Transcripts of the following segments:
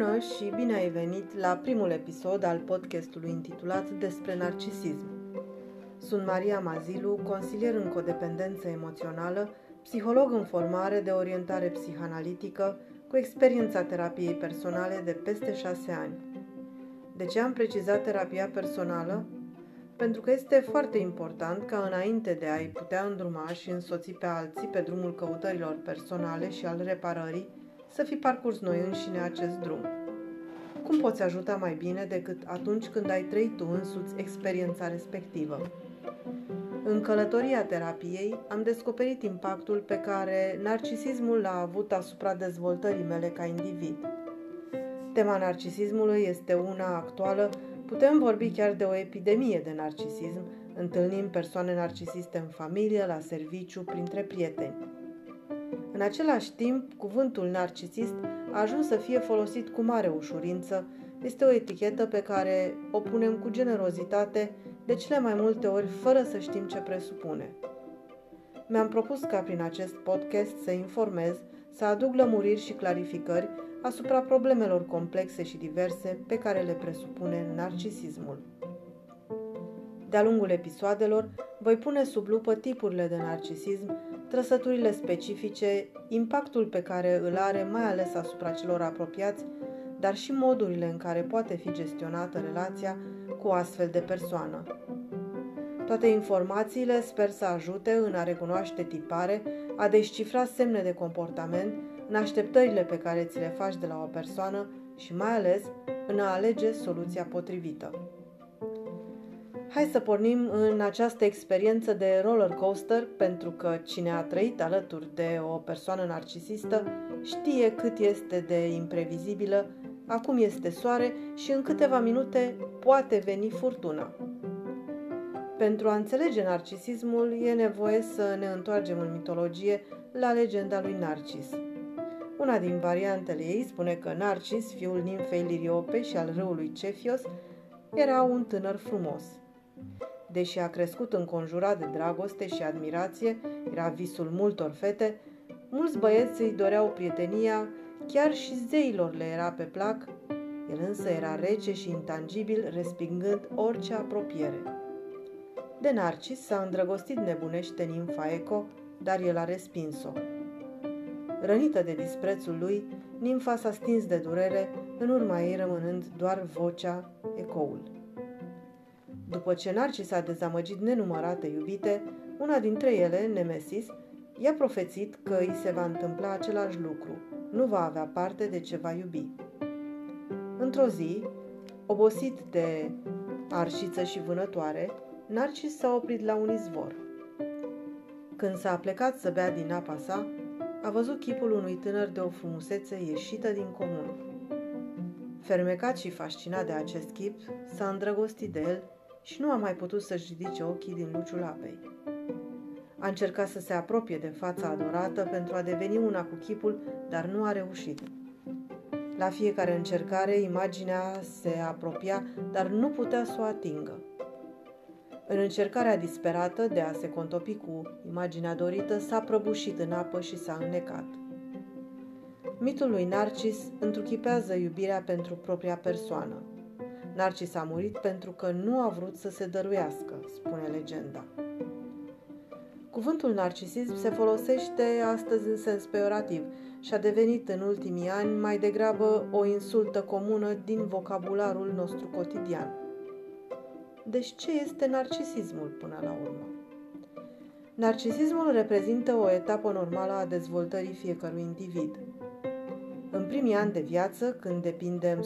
Bună și bine ai venit la primul episod al podcastului intitulat Despre narcisism. Sunt Maria Mazilu, consilier în codependență emoțională, psiholog în formare de orientare psihanalitică, cu experiența terapiei personale de peste șase ani. De ce am precizat terapia personală? Pentru că este foarte important ca înainte de a-i putea îndruma și însoți pe alții pe drumul căutărilor personale și al reparării, să fi parcurs noi înșine acest drum. Cum poți ajuta mai bine decât atunci când ai trăit tu însuți experiența respectivă? În călătoria terapiei am descoperit impactul pe care narcisismul l-a avut asupra dezvoltării mele ca individ. Tema narcisismului este una actuală, putem vorbi chiar de o epidemie de narcisism, întâlnim persoane narcisiste în familie, la serviciu, printre prieteni. În același timp, cuvântul narcisist a ajuns să fie folosit cu mare ușurință, este o etichetă pe care o punem cu generozitate, de cele mai multe ori fără să știm ce presupune. Mi-am propus ca prin acest podcast să informez, să aduc lămuriri și clarificări asupra problemelor complexe și diverse pe care le presupune narcisismul. De-a lungul episoadelor, voi pune sub lupă tipurile de narcisism, trăsăturile specifice, impactul pe care îl are mai ales asupra celor apropiați, dar și modurile în care poate fi gestionată relația cu o astfel de persoană. Toate informațiile sper să ajute în a recunoaște tipare, a descifra semne de comportament, în așteptările pe care ți le faci de la o persoană și mai ales în a alege soluția potrivită. Hai să pornim în această experiență de roller coaster, pentru că cine a trăit alături de o persoană narcisistă știe cât este de imprevizibilă, acum este soare și în câteva minute poate veni furtuna. Pentru a înțelege narcisismul e nevoie să ne întoarcem în mitologie la legenda lui Narcis. Una din variantele ei spune că Narcis, fiul nimfei Liriope și al râului Cefios, era un tânăr frumos – Deși a crescut înconjurat de dragoste și admirație, era visul multor fete, mulți băieți îi doreau prietenia, chiar și zeilor le era pe plac, el însă era rece și intangibil, respingând orice apropiere. De Narcis s-a îndrăgostit nebunește nimfa Eco, dar el a respins-o. Rănită de disprețul lui, nimfa s-a stins de durere, în urma ei rămânând doar vocea, ecoul. După ce Narcis a dezamăgit nenumărate iubite, una dintre ele, Nemesis, i-a profețit că îi se va întâmpla același lucru, nu va avea parte de ce va iubi. Într-o zi, obosit de arșiță și vânătoare, Narcis s-a oprit la un izvor. Când s-a plecat să bea din apa sa, a văzut chipul unui tânăr de o frumusețe ieșită din comun. Fermecat și fascinat de acest chip, s-a îndrăgostit de el și nu a mai putut să-și ridice ochii din luciul apei. A încercat să se apropie de fața adorată pentru a deveni una cu chipul, dar nu a reușit. La fiecare încercare, imaginea se apropia, dar nu putea să o atingă. În încercarea disperată de a se contopi cu imaginea dorită, s-a prăbușit în apă și s-a înnecat. Mitul lui Narcis întruchipează iubirea pentru propria persoană – Narcis a murit pentru că nu a vrut să se dăruiască, spune legenda. Cuvântul narcisism se folosește astăzi în sens peorativ și a devenit în ultimii ani mai degrabă o insultă comună din vocabularul nostru cotidian. Deci ce este narcisismul până la urmă? Narcisismul reprezintă o etapă normală a dezvoltării fiecărui individ. În primii ani de viață, când depindem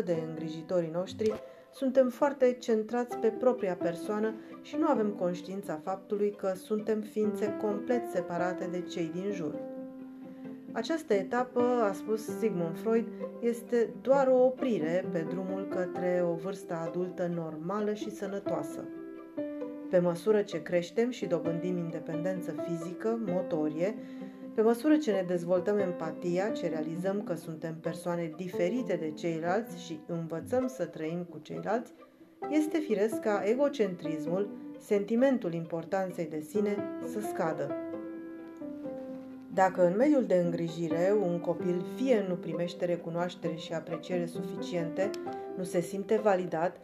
100% de îngrijitorii noștri, suntem foarte centrați pe propria persoană și nu avem conștiința faptului că suntem ființe complet separate de cei din jur. Această etapă, a spus Sigmund Freud, este doar o oprire pe drumul către o vârstă adultă normală și sănătoasă. Pe măsură ce creștem și dobândim independență fizică, motorie, pe măsură ce ne dezvoltăm empatia, ce realizăm că suntem persoane diferite de ceilalți și învățăm să trăim cu ceilalți, este firesc ca egocentrismul, sentimentul importanței de sine, să scadă. Dacă în mediul de îngrijire un copil fie nu primește recunoaștere și apreciere suficiente, nu se simte validat,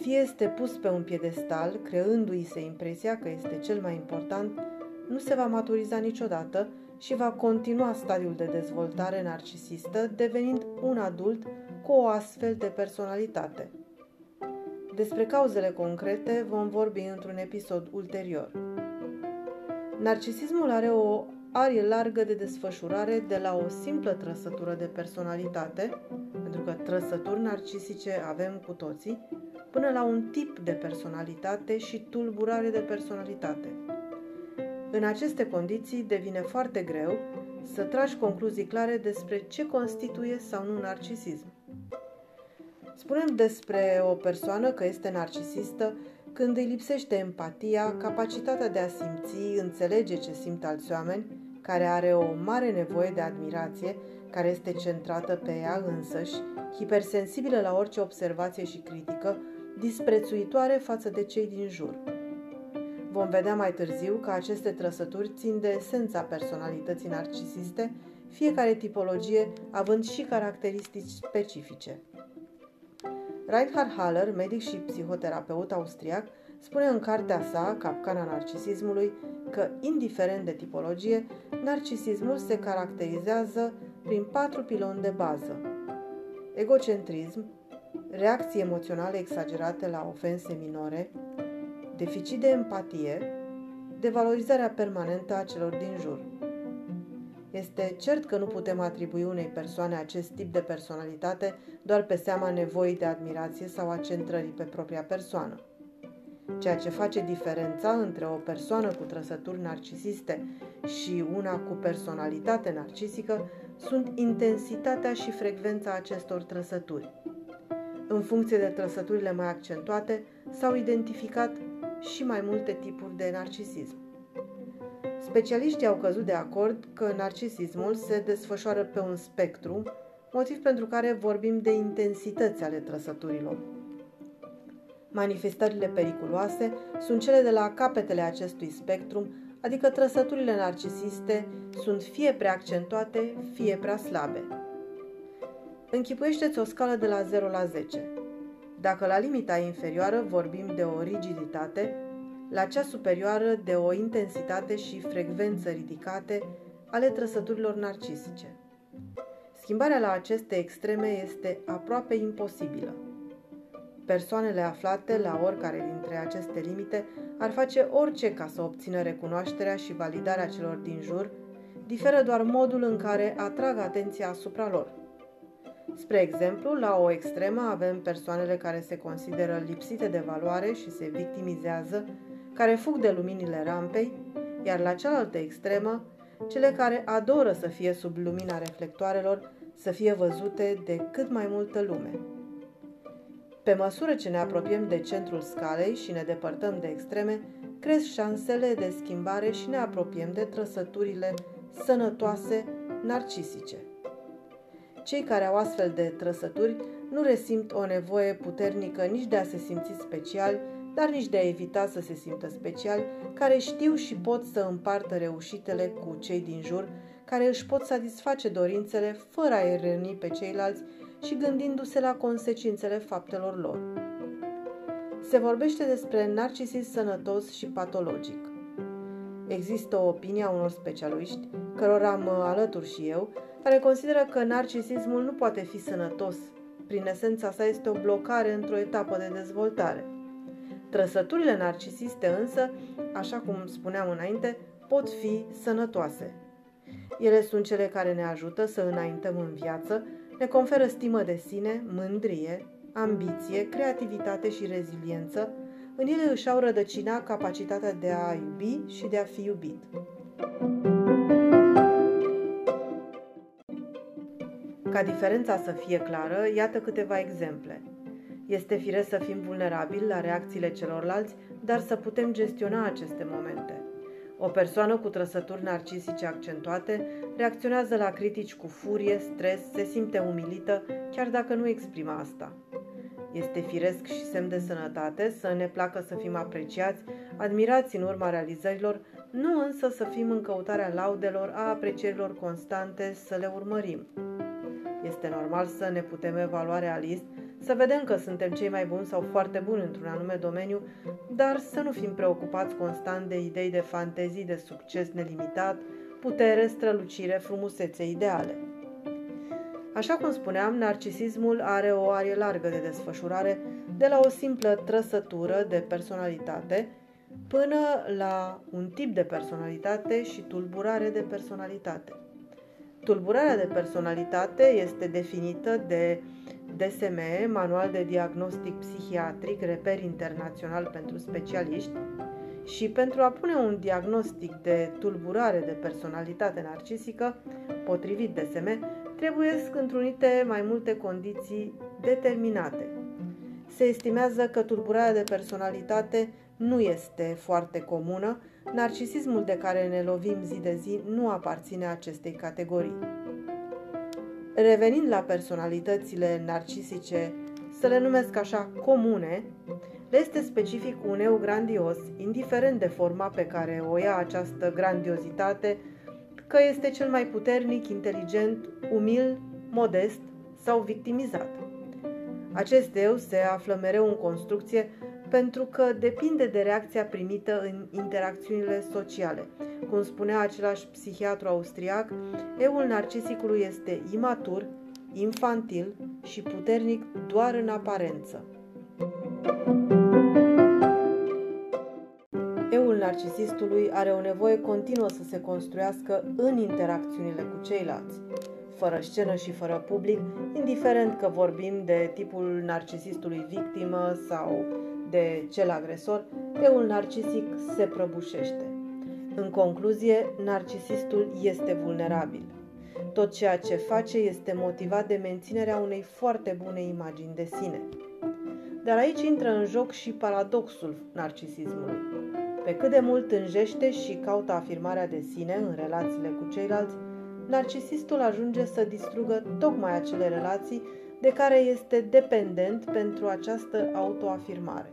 fie este pus pe un piedestal, creându-i se impresia că este cel mai important, nu se va maturiza niciodată și va continua stadiul de dezvoltare narcisistă, devenind un adult cu o astfel de personalitate. Despre cauzele concrete vom vorbi într-un episod ulterior. Narcisismul are o arie largă de desfășurare de la o simplă trăsătură de personalitate, pentru că trăsături narcisice avem cu toții, până la un tip de personalitate și tulburare de personalitate. În aceste condiții devine foarte greu să tragi concluzii clare despre ce constituie sau nu narcisism. Spunem despre o persoană că este narcisistă când îi lipsește empatia, capacitatea de a simți, înțelege ce simt alți oameni, care are o mare nevoie de admirație, care este centrată pe ea însăși, hipersensibilă la orice observație și critică, disprețuitoare față de cei din jur. Vom vedea mai târziu că aceste trăsături țin de esența personalității narcisiste, fiecare tipologie având și caracteristici specifice. Reinhard Haller, medic și psihoterapeut austriac, spune în cartea sa, Capcana narcisismului, că, indiferent de tipologie, narcisismul se caracterizează prin patru piloni de bază. Egocentrism, reacții emoționale exagerate la ofense minore, deficit de empatie, devalorizarea permanentă a celor din jur. Este cert că nu putem atribui unei persoane acest tip de personalitate doar pe seama nevoii de admirație sau a centrării pe propria persoană. Ceea ce face diferența între o persoană cu trăsături narcisiste și una cu personalitate narcisică sunt intensitatea și frecvența acestor trăsături. În funcție de trăsăturile mai accentuate, s-au identificat și mai multe tipuri de narcisism. Specialiștii au căzut de acord că narcisismul se desfășoară pe un spectru, motiv pentru care vorbim de intensități ale trăsăturilor. Manifestările periculoase sunt cele de la capetele acestui spectrum, adică trăsăturile narcisiste sunt fie prea accentuate, fie prea slabe. Închipuiește-ți o scală de la 0 la 10. Dacă la limita inferioară vorbim de o rigiditate, la cea superioară de o intensitate și frecvență ridicate ale trăsăturilor narcisice. Schimbarea la aceste extreme este aproape imposibilă. Persoanele aflate la oricare dintre aceste limite ar face orice ca să obțină recunoașterea și validarea celor din jur, diferă doar modul în care atrag atenția asupra lor. Spre exemplu, la o extremă avem persoanele care se consideră lipsite de valoare și se victimizează, care fug de luminile rampei, iar la cealaltă extremă, cele care adoră să fie sub lumina reflectoarelor, să fie văzute de cât mai multă lume. Pe măsură ce ne apropiem de centrul scalei și ne depărtăm de extreme, cresc șansele de schimbare și ne apropiem de trăsăturile sănătoase narcisice. Cei care au astfel de trăsături nu resimt o nevoie puternică nici de a se simți special, dar nici de a evita să se simtă special, care știu și pot să împartă reușitele cu cei din jur, care își pot satisface dorințele fără a-i răni pe ceilalți și gândindu-se la consecințele faptelor lor. Se vorbește despre narcisism sănătos și patologic. Există o opinie a unor specialiști, cărora mă alătur și eu, care consideră că narcisismul nu poate fi sănătos. Prin esența sa este o blocare într-o etapă de dezvoltare. Trăsăturile narcisiste însă, așa cum spuneam înainte, pot fi sănătoase. Ele sunt cele care ne ajută să înaintăm în viață, ne conferă stimă de sine, mândrie, ambiție, creativitate și reziliență. În ele își au rădăcina capacitatea de a iubi și de a fi iubit. Ca diferența să fie clară, iată câteva exemple. Este firesc să fim vulnerabili la reacțiile celorlalți, dar să putem gestiona aceste momente. O persoană cu trăsături narcisice accentuate reacționează la critici cu furie, stres, se simte umilită, chiar dacă nu exprimă asta. Este firesc și semn de sănătate să ne placă să fim apreciați, admirați în urma realizărilor, nu însă să fim în căutarea laudelor, a aprecierilor constante, să le urmărim. Este normal să ne putem evalua realist, să vedem că suntem cei mai buni sau foarte buni într-un anume domeniu, dar să nu fim preocupați constant de idei de fantezii de succes nelimitat, putere, strălucire, frumusețe ideale. Așa cum spuneam, narcisismul are o arie largă de desfășurare, de la o simplă trăsătură de personalitate până la un tip de personalitate și tulburare de personalitate. Tulburarea de personalitate este definită de DSM, Manual de Diagnostic Psihiatric, reper internațional pentru specialiști, și pentru a pune un diagnostic de tulburare de personalitate narcisică, potrivit DSM, trebuie întrunite mai multe condiții determinate. Se estimează că tulburarea de personalitate nu este foarte comună, narcisismul de care ne lovim zi de zi nu aparține acestei categorii. Revenind la personalitățile narcisice, să le numesc așa comune, le este specific un eu grandios, indiferent de forma pe care o ia această grandiozitate, că este cel mai puternic, inteligent, umil, modest sau victimizat. Acest eu se află mereu în construcție pentru că depinde de reacția primită în interacțiunile sociale. Cum spunea același psihiatru austriac, eul narcisicului este imatur, infantil și puternic doar în aparență. Eul narcisistului are o nevoie continuă să se construiască în interacțiunile cu ceilalți, fără scenă și fără public, indiferent că vorbim de tipul narcisistului victimă sau de cel agresor, eul narcisic se prăbușește. În concluzie, narcisistul este vulnerabil. Tot ceea ce face este motivat de menținerea unei foarte bune imagini de sine. Dar aici intră în joc și paradoxul narcisismului. Pe cât de mult înjește și caută afirmarea de sine în relațiile cu ceilalți, narcisistul ajunge să distrugă tocmai acele relații de care este dependent pentru această autoafirmare.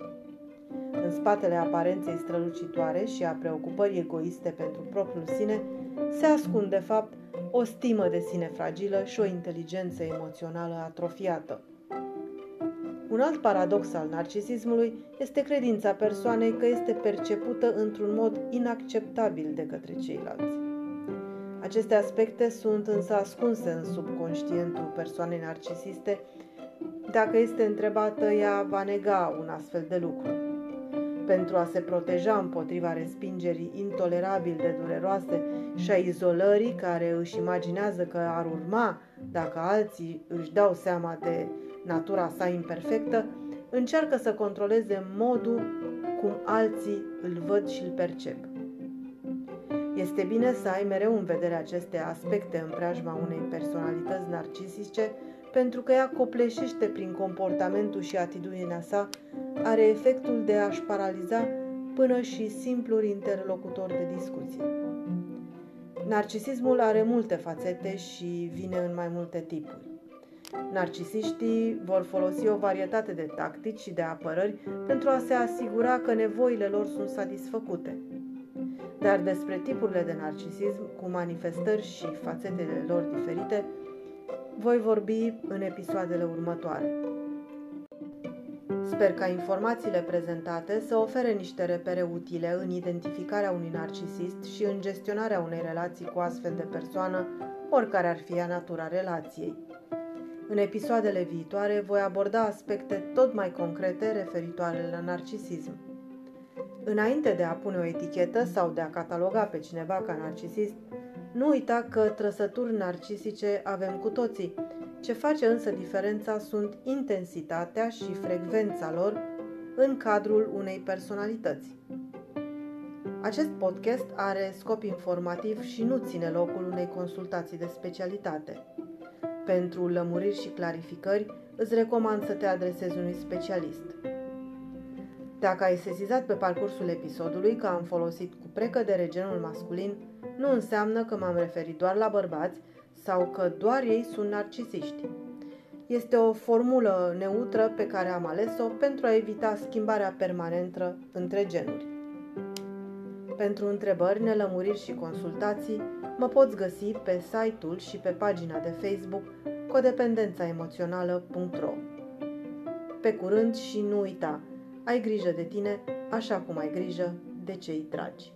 În spatele aparenței strălucitoare și a preocupării egoiste pentru propriul sine se ascund, de fapt, o stimă de sine fragilă și o inteligență emoțională atrofiată. Un alt paradox al narcisismului este credința persoanei că este percepută într-un mod inacceptabil de către ceilalți. Aceste aspecte sunt însă ascunse în subconștientul persoanei narcisiste. Dacă este întrebată, ea va nega un astfel de lucru. Pentru a se proteja împotriva respingerii intolerabil de dureroase și a izolării care își imaginează că ar urma dacă alții își dau seama de natura sa imperfectă, încearcă să controleze modul cum alții îl văd și îl percep. Este bine să ai mereu în vedere aceste aspecte în preajma unei personalități narcisice, pentru că ea copleșește prin comportamentul și atitudinea sa, are efectul de a-și paraliza până și simpluri interlocutori de discuție. Narcisismul are multe fațete și vine în mai multe tipuri. Narcisiștii vor folosi o varietate de tactici și de apărări pentru a se asigura că nevoile lor sunt satisfăcute. Dar despre tipurile de narcisism, cu manifestări și fațetele lor diferite, voi vorbi în episoadele următoare. Sper ca informațiile prezentate să ofere niște repere utile în identificarea unui narcisist și în gestionarea unei relații cu astfel de persoană, oricare ar fi natura relației. În episoadele viitoare voi aborda aspecte tot mai concrete referitoare la narcisism. Înainte de a pune o etichetă sau de a cataloga pe cineva ca narcisist, nu uita că trăsături narcisice avem cu toții. Ce face însă diferența sunt intensitatea și frecvența lor în cadrul unei personalități. Acest podcast are scop informativ și nu ține locul unei consultații de specialitate. Pentru lămuriri și clarificări, îți recomand să te adresezi unui specialist. Dacă ai sesizat pe parcursul episodului că am folosit cu precădere genul masculin, nu înseamnă că m-am referit doar la bărbați sau că doar ei sunt narcisiști. Este o formulă neutră pe care am ales-o pentru a evita schimbarea permanentă între genuri. Pentru întrebări, nelămuriri și consultații, mă poți găsi pe site-ul și pe pagina de Facebook codependențaemoțională.ro Pe curând și nu uita, ai grijă de tine așa cum ai grijă de cei dragi.